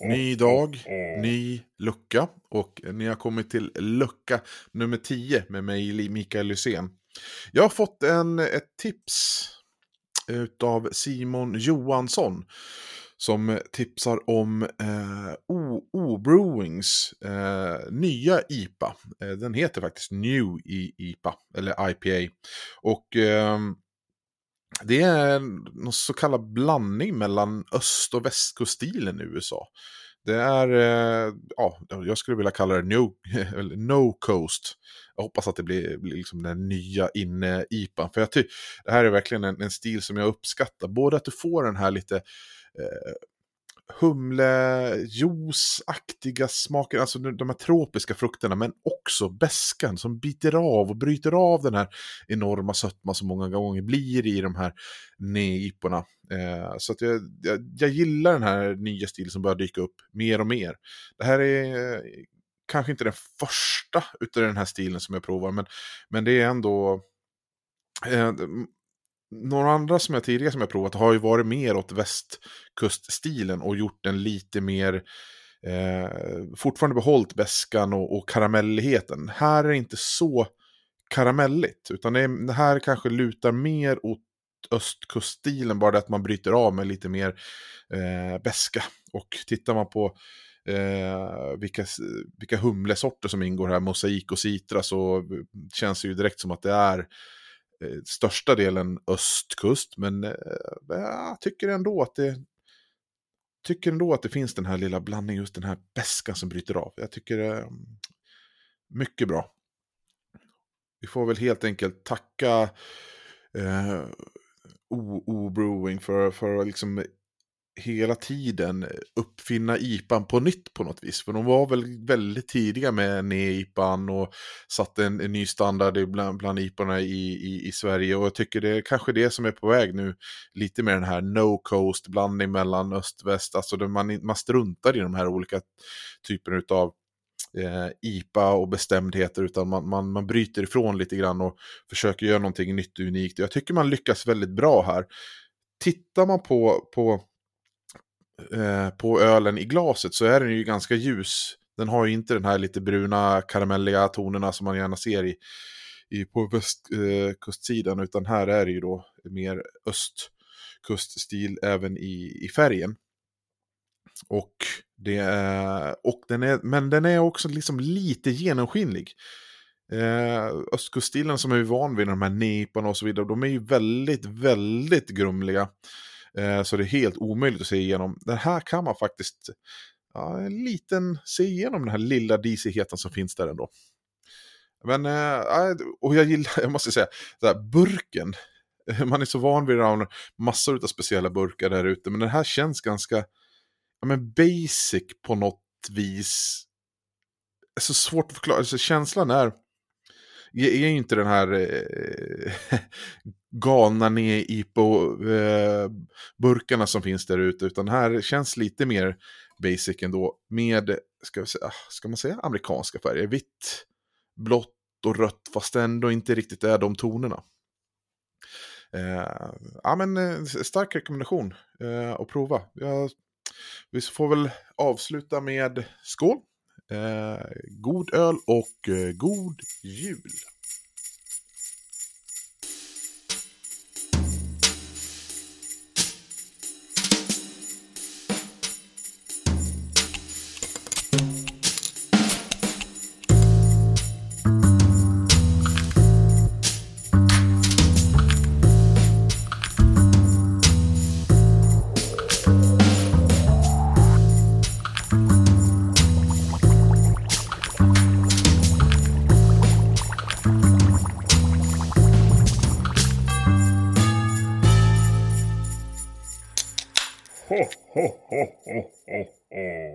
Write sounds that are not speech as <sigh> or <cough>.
Ny dag, ny lucka och ni har kommit till lucka nummer 10 med mig Mikael Lysén. Jag har fått en, ett tips av Simon Johansson som tipsar om eh, O-Brewings eh, nya IPA. Eh, den heter faktiskt New IPA, eller IPA. Och eh, det är någon så kallad blandning mellan öst och västkuststilen i USA. Det är, eh, ja, jag skulle vilja kalla det no, <laughs> no coast. Jag hoppas att det blir, blir liksom den nya inne-IPA. För jag tycker, det här är verkligen en, en, stil som jag uppskattar. Både att du får den här lite eh, humlejuiceaktiga smaker, alltså de här tropiska frukterna, men också bäskan som biter av och bryter av den här enorma sötma som många gånger blir i de här neiporna. Eh, så att jag, jag, jag, gillar den här nya stilen som börjar dyka upp mer och mer. Det här är eh, kanske inte den första utav den här stilen som jag provar, men, men det är ändå eh, några andra som jag tidigare som jag provat har ju varit mer åt västkuststilen och gjort den lite mer eh, fortfarande behållit bäskan och, och karamelligheten. Här är det inte så karamelligt, utan det, är, det här kanske lutar mer åt östkuststilen, bara det att man bryter av med lite mer eh, bäska. Och tittar man på eh, vilka, vilka humlesorter som ingår här, mosaik och citra, så känns det ju direkt som att det är Eh, största delen östkust, eh, men jag tycker ändå att det tycker ändå att det finns den här lilla blandningen, just den här bäskan som bryter av. Jag tycker det är mycket bra. Vi får väl helt enkelt tacka eh, O Brewing för, för liksom hela tiden uppfinna IPAn på nytt på något vis. För de var väl väldigt tidiga med NE-IPAn och satte en, en ny standard bland, bland IPorna i, i, i, Sverige. Och jag tycker det är kanske det som är på väg nu, lite med den här no-coast-blandning mellan öst och väst. Alltså man, man struntar i de här olika typerna av eh, IPA och bestämdheter utan man, man, man bryter ifrån lite grann och försöker göra någonting nytt och unikt. Jag tycker man lyckas väldigt bra här. Tittar man på, på Eh, på ölen i glaset så är den ju ganska ljus. Den har ju inte den här lite bruna karamelliga tonerna som man gärna ser i, i på västkustsidan, eh, utan här är det ju då mer östkuststil även i, i färgen. Och det är, och den är, men den är också liksom lite genomskinlig. Eh, östkuststilen som är van vid de här neparna och så vidare, de är ju väldigt, väldigt grumliga. Eh, så det är helt omöjligt att se igenom. Den här kan man faktiskt ja, en liten, se igenom den här lilla disigheten som finns där ändå. Men, eh, och jag gillar, jag måste säga, här, burken. <laughs> Man är så van vid att massor av speciella burkar där ute, men den här känns ganska ja, men basic på något vis. Det är så svårt att förklara, alltså, känslan är är ju inte den här eh, <laughs> galna ner i eh, burkarna som finns där ute, utan här känns lite mer basic ändå med, ska, vi säga, ah, ska man säga, amerikanska färger. Vitt, blått och rött, fast ändå inte riktigt är de tonerna. Eh, ja, men eh, stark rekommendation eh, att prova. Ja, vi får väl avsluta med skål. Eh, god öl och eh, god jul! Ho, ho, ho.